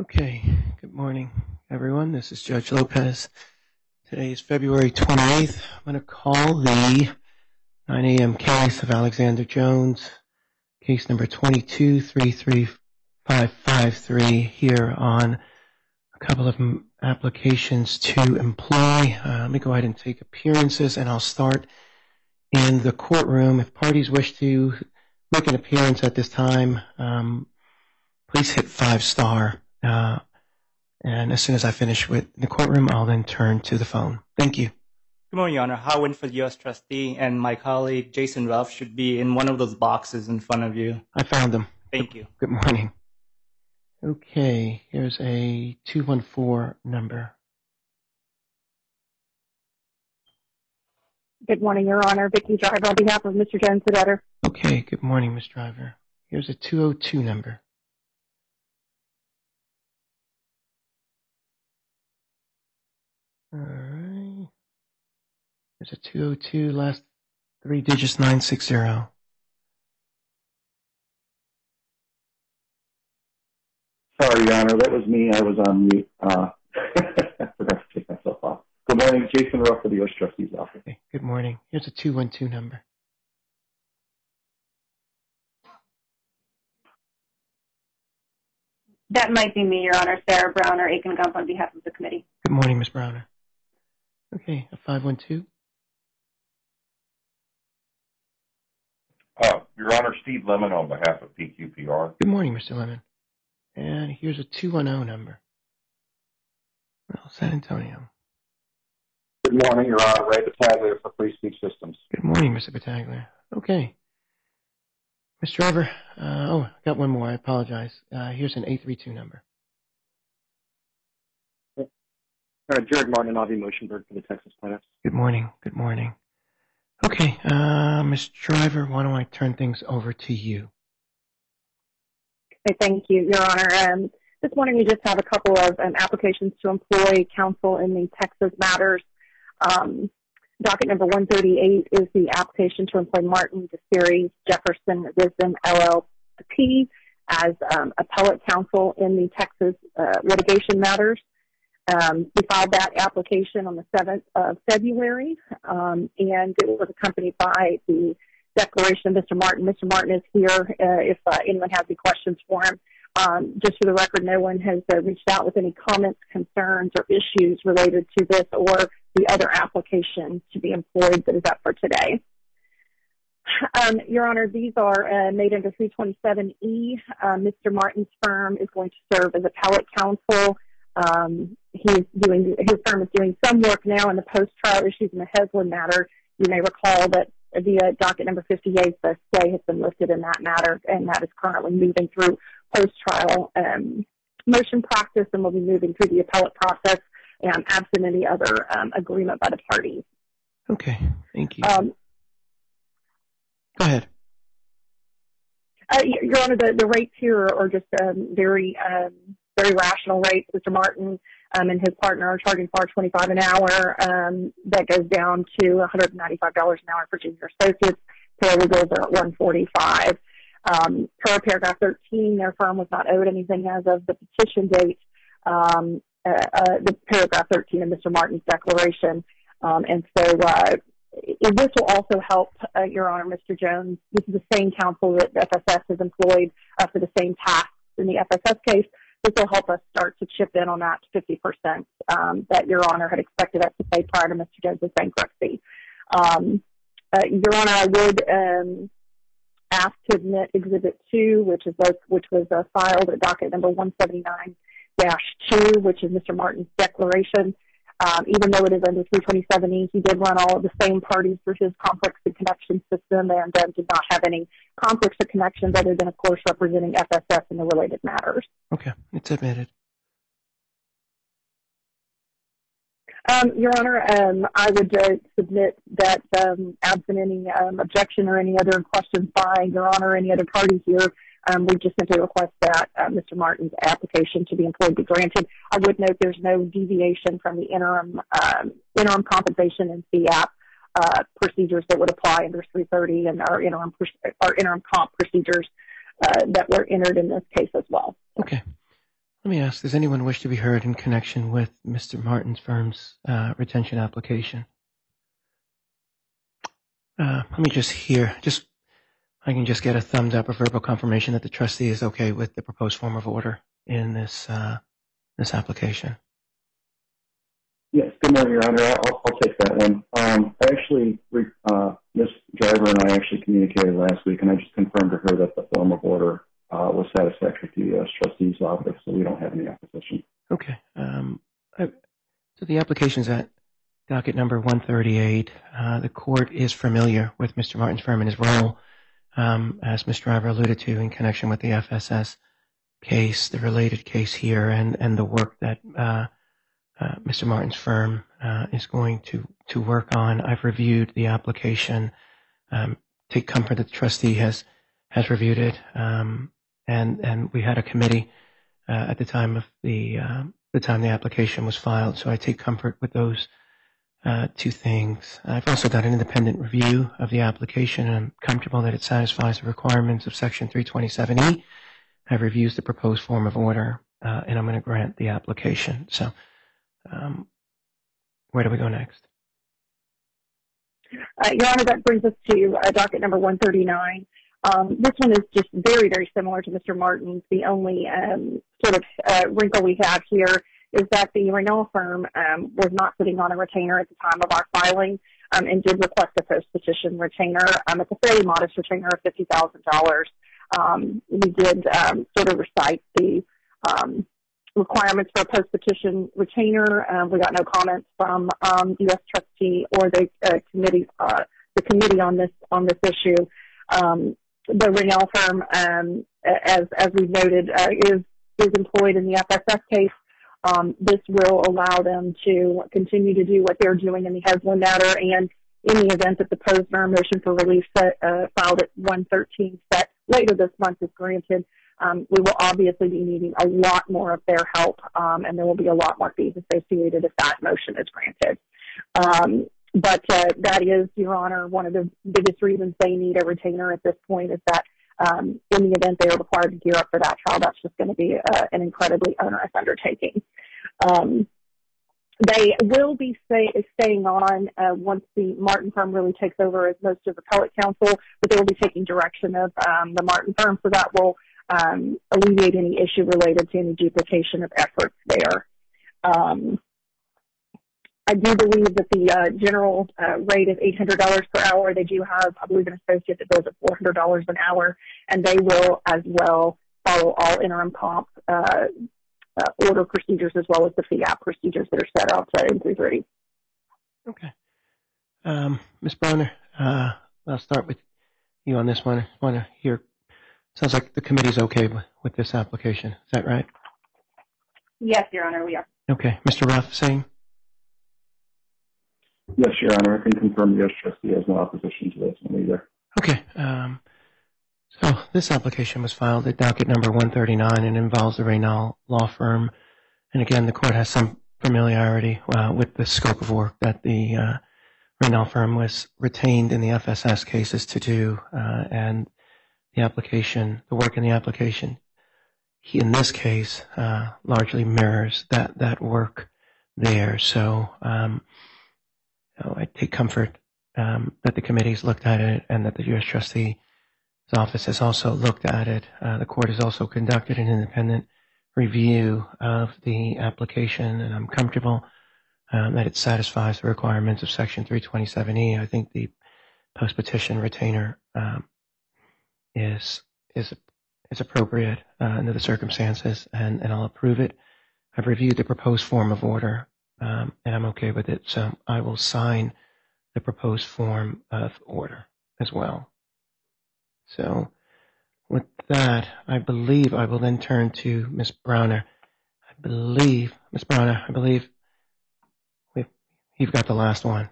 Okay, good morning, everyone. This is Judge Lopez. Today is February 28th. I'm going to call the 9 a.m. case of Alexander Jones, case number 2233553 here on a couple of applications to employ. Uh, let me go ahead and take appearances, and I'll start in the courtroom. If parties wish to make an appearance at this time, um, please hit five star. Uh, and as soon as I finish with the courtroom, I'll then turn to the phone. Thank you. Good morning, Your Honor. Howard for the U.S. Trustee, and my colleague, Jayson Ruff, should be in one of those boxes in front of you. I found them. Thank you. Good morning. Okay, here's a 214 number. Good morning, Your Honor. Vickie Driver on behalf of Mr. Jones, the debtor. Okay, good morning, Ms. Driver. Here's a 202 number. All right. Here's a 202, last three digits, 960. Sorry, Your Honor, that was me. I was on mute. Uh, I forgot to take myself off. Good morning, Jayson Ruff of the U.S. Trustee's Office. Good morning. Here's a 212 number. That might be me, Your Honor. Sara Brauner, Akin Gump on behalf of the committee. Good morning, Ms. Brauner. Okay, a 512. Uh, Your Honor, Steve Lemmon on behalf of PQPR. Good morning, Mr. Lemmon. And here's a 210 number. Well, San Antonio. Good morning, Your Honor. Ray Battaglia for Free Speech Systems. Good morning, Mr. Battaglia. Okay. Ms. Driver, uh, oh, I got one more. I apologize. Uh, here's an 832 number. Uh, Jarrod Martin, Avi Moshenberg for the Texas Plaintiffs. Good morning. Good morning. Okay, uh, Ms. Driver, why don't I turn things over to you? Thank you, Your Honor. Um, this morning we just have a couple of um, applications to employ counsel in the Texas matters. Um, docket number 138 is the application to employ Martin Disiere Jefferson Wisdom LLP as appellate counsel in the Texas uh, litigation matters. Um, we filed that application on the 7th of February, um, and it was accompanied by the declaration of Mr. Martin. Mr. Martin is here uh, if uh, anyone has any questions for him. Um, just for the record, no one has uh, reached out with any comments, concerns, or issues related to this or the other application to be employed that is up for today. Your Honor, these are made under 327E. Mr. Martin's firm is going to serve as appellate counsel. Um, his firm is doing some work now in the post-trial issues in the Heslin matter. You may recall that via uh, docket number 58, the stay has been lifted in that matter, and that is currently moving through post-trial um, motion practice and will be moving through the appellate process um, absent any other agreement by the parties. Okay, thank you. Go ahead. Uh, Your Honor, the rates here are just very rational rates. Mr. Martin um, and his partner are charging $425 an hour. Um, that goes down to $195 an hour for junior associates. Paralegals are at $145. Um, per paragraph 13, their firm was not owed anything as of the petition date, uh, uh, the paragraph 13 of Mr. Martin's declaration. And so uh, this will also help, Your Honor, Mr. Jones. This is the same counsel that FSS has employed for the same task in the FSS case. This will help us start to chip in on that 50% um, that Your Honor had expected us to pay prior to Mr. Jones' bankruptcy. Um, uh, Your Honor, I would um, ask to admit Exhibit 2, which is, which was uh, filed at docket number 179-2, which is Mr. Martin's declaration. Even though it is under 327E, he did run all of the same parties for his complex and connection system and did not have any conflicts or connections other than, of course, representing FSS in the related matters. Okay, it's admitted. Um, Your Honor, um, I would uh, submit that um, absent any objection or any other questions by Your Honor or any other party here, we just simply request that uh, Mr. Martin's application to be employed be granted. I would note there's no deviation from the interim interim compensation and FEAP uh, procedures that would apply under 330 and our interim comp procedures that were entered in this case as well. Okay. Let me ask, does anyone wish to be heard in connection with Mr. Martin's firm's uh, retention application? Uh, let me just hear, just I can just get a thumbs up or verbal confirmation that the trustee is okay with the proposed form of order in this uh, this application. Yes, good morning, Your Honor. I'll, I'll take that one. Um, I actually, uh, Ms. Driver and I actually communicated last week, and I just confirmed to her that the form of order was satisfactory to the U.S. Trustee's office, so we don't have any opposition. Okay. Um, so the application's at docket number 138. Uh, the court is familiar with Mr. Martin's firm and his role, um, as Ms. Driver alluded to, in connection with the FSS case, the related case here, and, the work that uh, uh, Mr. Martin's firm uh, is going to, to work on. I've reviewed the application. Um, take comfort that the trustee has has reviewed it, and and we had a committee uh, at the time of the uh, the time the application was filed. So I take comfort with those uh, two things. I've also done an independent review of the application, and I'm comfortable that it satisfies the requirements of Section 327E. I've reviewed the proposed form of order, uh, and I'm going to grant the application. So. Um, where do we go next? Uh, Your Honor, that brings us to uh, docket number 139. Um, this one is just very, very similar to Mr. Martin's. The only um, sort of uh, wrinkle we have here is that the Reynal firm um, was not sitting on a retainer at the time of our filing um, and did request a post-petition retainer. Um, it's a fairly modest retainer of $50,000. Um, we did sort of recite the requirements for a post-petition retainer. We got no comments from U.S. trustee or the uh, committee, uh, the committee on this on this issue. Um, the Reynal firm, um, as as we've noted, uh, is is employed in the FSS case. Um, this will allow them to continue to do what they're doing in the Heslin matter, and in the event that the Pozner motion for relief set, uh, filed at 113 set later this month is granted, um, we will obviously be needing a lot more of their help, um, and there will be a lot more fees associated if that motion is granted. Um, but uh, that is, Your Honor, one of the biggest reasons they need a retainer at this point is that um, in the event they are required to gear up for that trial, that's just going to be uh, an incredibly onerous undertaking. Um, they will be stay, staying on uh, once the Martin firm really takes over as most of the appellate counsel, but they will be taking direction of um, the Martin firm, so that will um, alleviate any issue related to any duplication of efforts there. Um, I do believe that the uh, general uh, rate is $800 per hour. They do have, I believe, an associate that bills at $400 an hour, and they will as well follow all interim comp uh, uh order procedures as well as the FIAP procedures that are set out in 330. Okay. Um, Ms. Brauner, uh, I'll start with you on this one. I want to hear Sounds like the committee's okay with this application. Is that right? Yes, Your Honor, we are. Okay. Mr. Ruff, same? Yes, Your Honor. I can confirm the U.S. trustee has no opposition to this one either. Okay. Um, so this application was filed at docket number 139 and involves the Reynal Law Firm. And again, the court has some familiarity uh, with the scope of work that the uh, Reynal firm was retained in the FSS cases to do. Uh, and the application, the work in the application, in this case, largely mirrors that, that work there. So know, I take comfort um, that the committee's looked at it and that the U.S. trustee's office has also looked at it. Uh, the court has also conducted an independent review of the application, and I'm comfortable um, that it satisfies the requirements of Section 327E. I think the post-petition retainer um, is is is appropriate uh, under the circumstances, and, and I'll approve it. I've reviewed the proposed form of order, um, and I'm okay with it. So I will sign the proposed form of order as well. So with that, I believe I will then turn to Ms. Brauner. I believe, Ms. Brauner, I believe you've got the last one.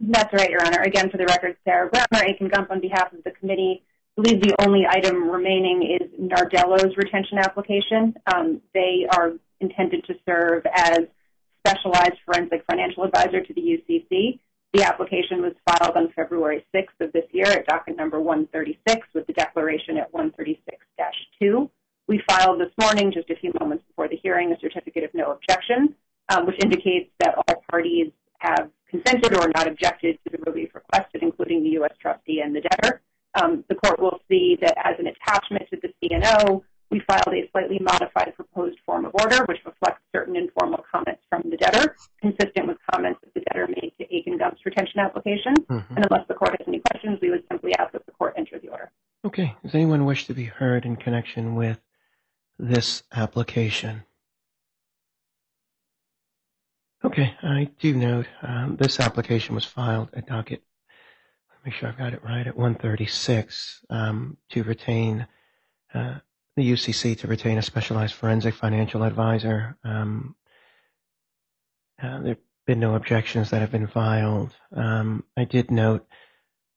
That's right, Your Honor. Again, for the record, Sara Brauner, Akin Gump on behalf of the committee. I believe the only item remaining is Nardello's retention application. Um, they are intended to serve as specialized forensic financial advisor to the UCC. The application was filed on February 6th of this year at docket number 136 with the declaration at 136-2. We filed this morning, just a few moments before the hearing a certificate of no objection, um, which indicates that all parties have consented or not objected to the relief requested, including the U.S. trustee and the debtor. Um, the court will see that as an attachment to the CNO, we filed a slightly modified proposed form of order, which reflects certain informal comments from the debtor, consistent with comments that the debtor made to Akin Gump's retention application. Mm-hmm. And unless the court has any questions, we would simply ask that the court enter the order. Okay. Does anyone wish to be heard in connection with this application? Okay. I do note um, this application was filed at docket, let me make sure I've got it right, at 136 um, to retain uh, the UCC to retain a specialized forensic financial advisor. Um, uh, there have been no objections that have been filed. Um, I did note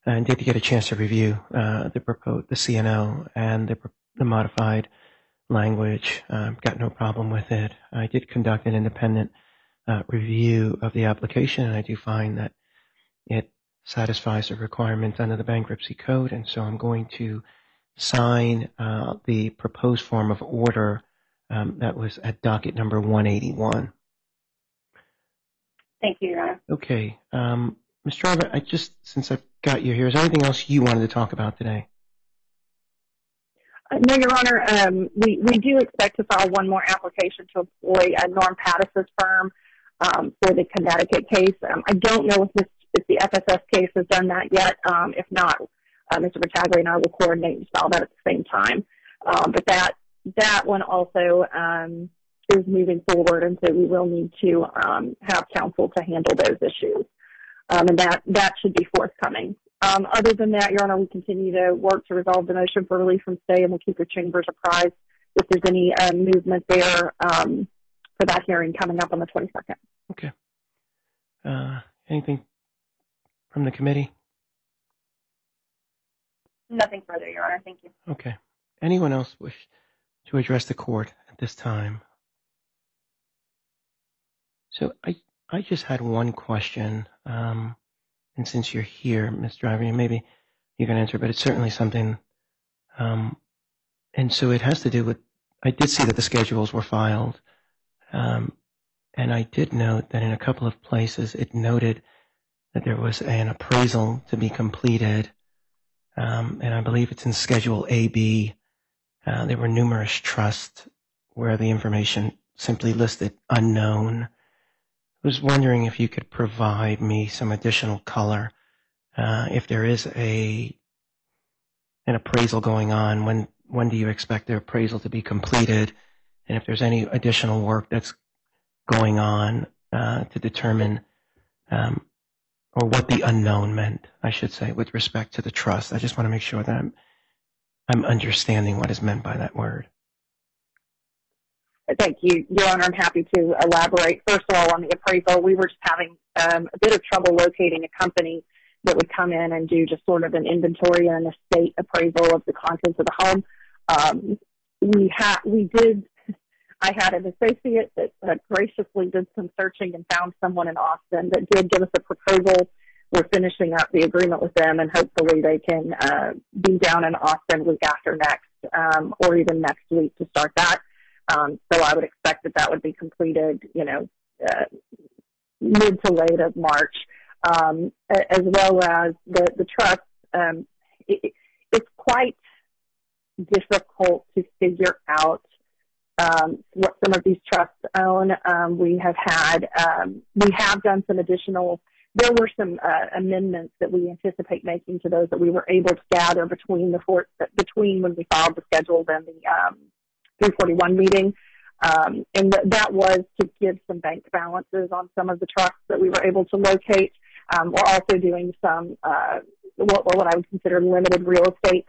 and did get a chance to review uh, the proposed the CNO and the modified language. Um, got no problem with it. I did conduct an independent uh, review of the application, and I do find that it satisfies the requirements under the bankruptcy code. And so I'm going to sign uh, the proposed form of order um, that was at docket number 181. Thank you, Your Honor. Okay. Um, Mr. Robert, I just, since I've got you here, is there anything else you wanted to talk about today? Uh, no, Your Honor. Um, we we do expect to file one more application to employ uh, Norm Pattis' firm for the Connecticut case. I don't know if the FSS case has done that yet. If not, Uh, Mr. Battaglia and I will coordinate and file that at the same time. Um, but that that one also um, is moving forward, and so we will need to um, have counsel to handle those issues. And that that should be forthcoming. Other than that, Your Honor, we continue to work to resolve the motion for relief from stay, and we'll keep your chambers apprised if there's any uh, movement there for that hearing coming up on the 22nd. Okay. Uh, anything from the committee? Nothing further, Your Honor. Thank you. Okay. Anyone else wish to address the court at this time? So I just had one question, um, and since you're here, Ms. Driver, maybe you can answer, but it's certainly something. Um, and so it has to do with, I did see that the schedules were filed, um, and I did note that in a couple of places it noted that there was an appraisal to be completed, Um, and I believe it's in Schedule AB. Uh, there were numerous trusts where the information simply listed unknown. I was wondering if you could provide me some additional color. Uh, if there is a an appraisal going on, when when do you expect the appraisal to be completed? And if there's any additional work that's going on uh, to determine, um, or what the unknown meant, I should say, with respect to the trust. I just want to make sure that I'm understanding what is meant by that word. Thank you, Your Honor. I'm happy to elaborate. First of all, on the appraisal, we were just having um, a bit of trouble locating a company that would come in and do just sort of an inventory and an estate appraisal of the contents of the home. Um, we had, we did, I had an associate that uh, graciously did some searching and found someone in Austin that did give us a proposal. We're finishing up the agreement with them, and hopefully they can uh, be down in Austin week after next, um, or even next week to start that. Um, so I would expect that that would be completed, you know, uh, mid to late of March. Um, as well as the the trust, it's quite difficult to figure out Um, what some of these trusts own. Um, we have had, um, we have done some additional, there were some uh, amendments that we anticipate making to those that we were able to gather between the, between when we filed the schedules and the 341 meeting. And that was to give some bank balances on some of the trusts that we were able to locate. We're also doing some, uh, what what I would consider limited real estate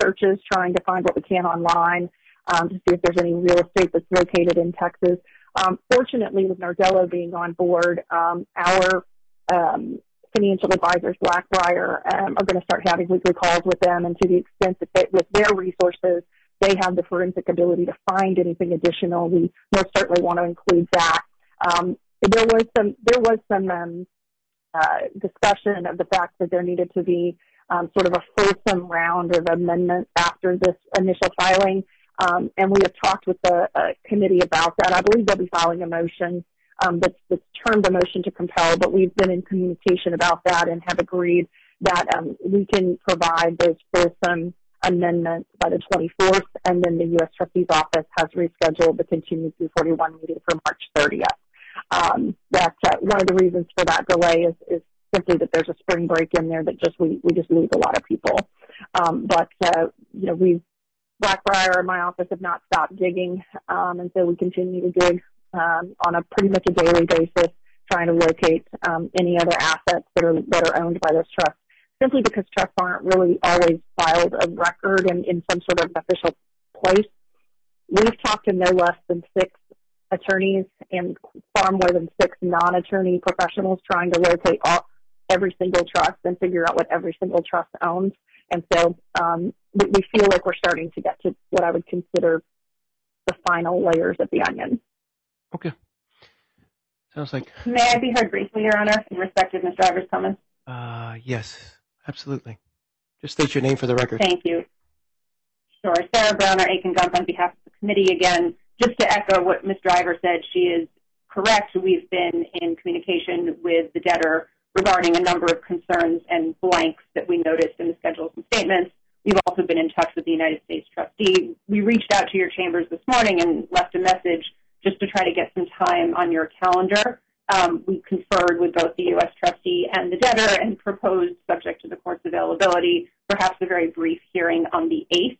searches, trying to find what we can online Um, to see if there's any real estate that's located in Texas. Um, fortunately, with Nardello being on board, um, our financial advisors, Blackbriar, are going to start having weekly calls with them. And to the extent that with their resources, they have the forensic ability to find anything additional, we most certainly want to include that. There was some there was some um, uh, discussion of the fact that there needed to be sort of a fulsome round of amendments after this initial filing. Um, and we have talked with the uh, committee about that. I believe they'll be filing a motion um, that's, that's termed a motion to compel, but we've been in communication about that and have agreed that um, we can provide those fulsome amendments by the 24th, and then the U.S. Trustee's Office has rescheduled the continued 341 meeting for March 30th. Um, that uh, one of the reasons for that delay is, is simply that there's a spring break in there that just we, we just lose a lot of people. Um, but uh, you know we Blackbriar and my office have not stopped digging, um, and so we continue to dig um, on a pretty much a daily basis, trying to locate um, any other assets that are that are owned by those trusts. Simply because trusts aren't really always filed a record and in some sort of official place. We've talked to no less than six attorneys and far more than six non-attorney professionals trying to locate all, every single trust and figure out what every single trust owns. And so um, we, we feel like we're starting to get to what I would consider the final layers of the onion. Okay. Sounds like. May I be heard briefly, Your Honor, in respect of Ms. Driver's comments? Uh, yes, absolutely. Just state your name for the record. Thank you. Sure. Sara Brauner, Akin Gump, on behalf of the committee again. Just to echo what Ms. Driver said, she is correct. We've been in communication with the debtor regarding a number of concerns and blanks that we noticed in the schedules and statements. We've also been in touch with the United States trustee. We reached out to your chambers this morning and left a message just to try to get some time on your calendar. Um, we conferred with both the U.S. trustee and the debtor and proposed, subject to the court's availability, perhaps a very brief hearing on the 8th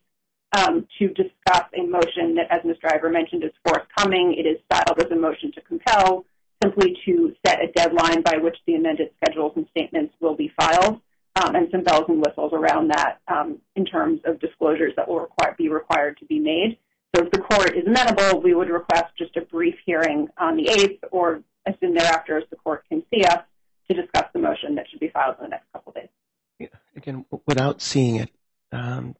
um, to discuss a motion that, as Ms. Driver mentioned, is forthcoming. It is styled as a motion to compel, simply to set a deadline by which the amended schedules and statements will be filed, and some bells and whistles around that um, in terms of disclosures that will require, be required to be made. So if the court is amenable, we would request just a brief hearing on the 8th or as soon thereafter as the court can see us to discuss the motion that should be filed in the next couple of days. Yeah, again, without seeing it, um,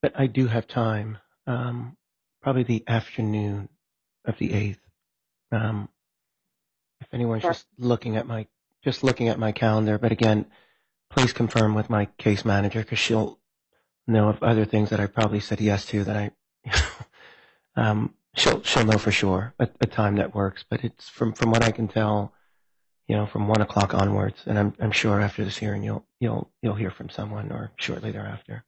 but I do have time, um, probably the afternoon of the 8th. Um, if anyone's just looking at my just looking at my calendar, but again, please confirm with my case manager because she'll know of other things that I probably said yes to that I um, she'll she'll know for sure a, a time that works. But it's from from what I can tell, you know, from one o'clock onwards, and I'm I'm sure after this hearing you'll you'll you'll hear from someone or shortly thereafter.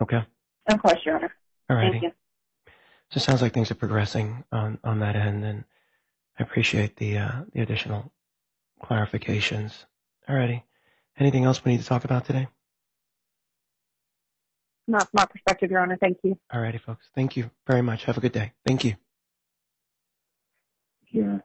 Okay. Of course, Your Honor. All Thank righty. you. So it sounds like things are progressing on, on that end, and I appreciate the uh, the additional clarifications. Alrighty. Anything else we need to talk about today? Not from my perspective, Your Honor. Thank you. Alrighty, folks. Thank you very much. Have a good day. Thank you. Yeah.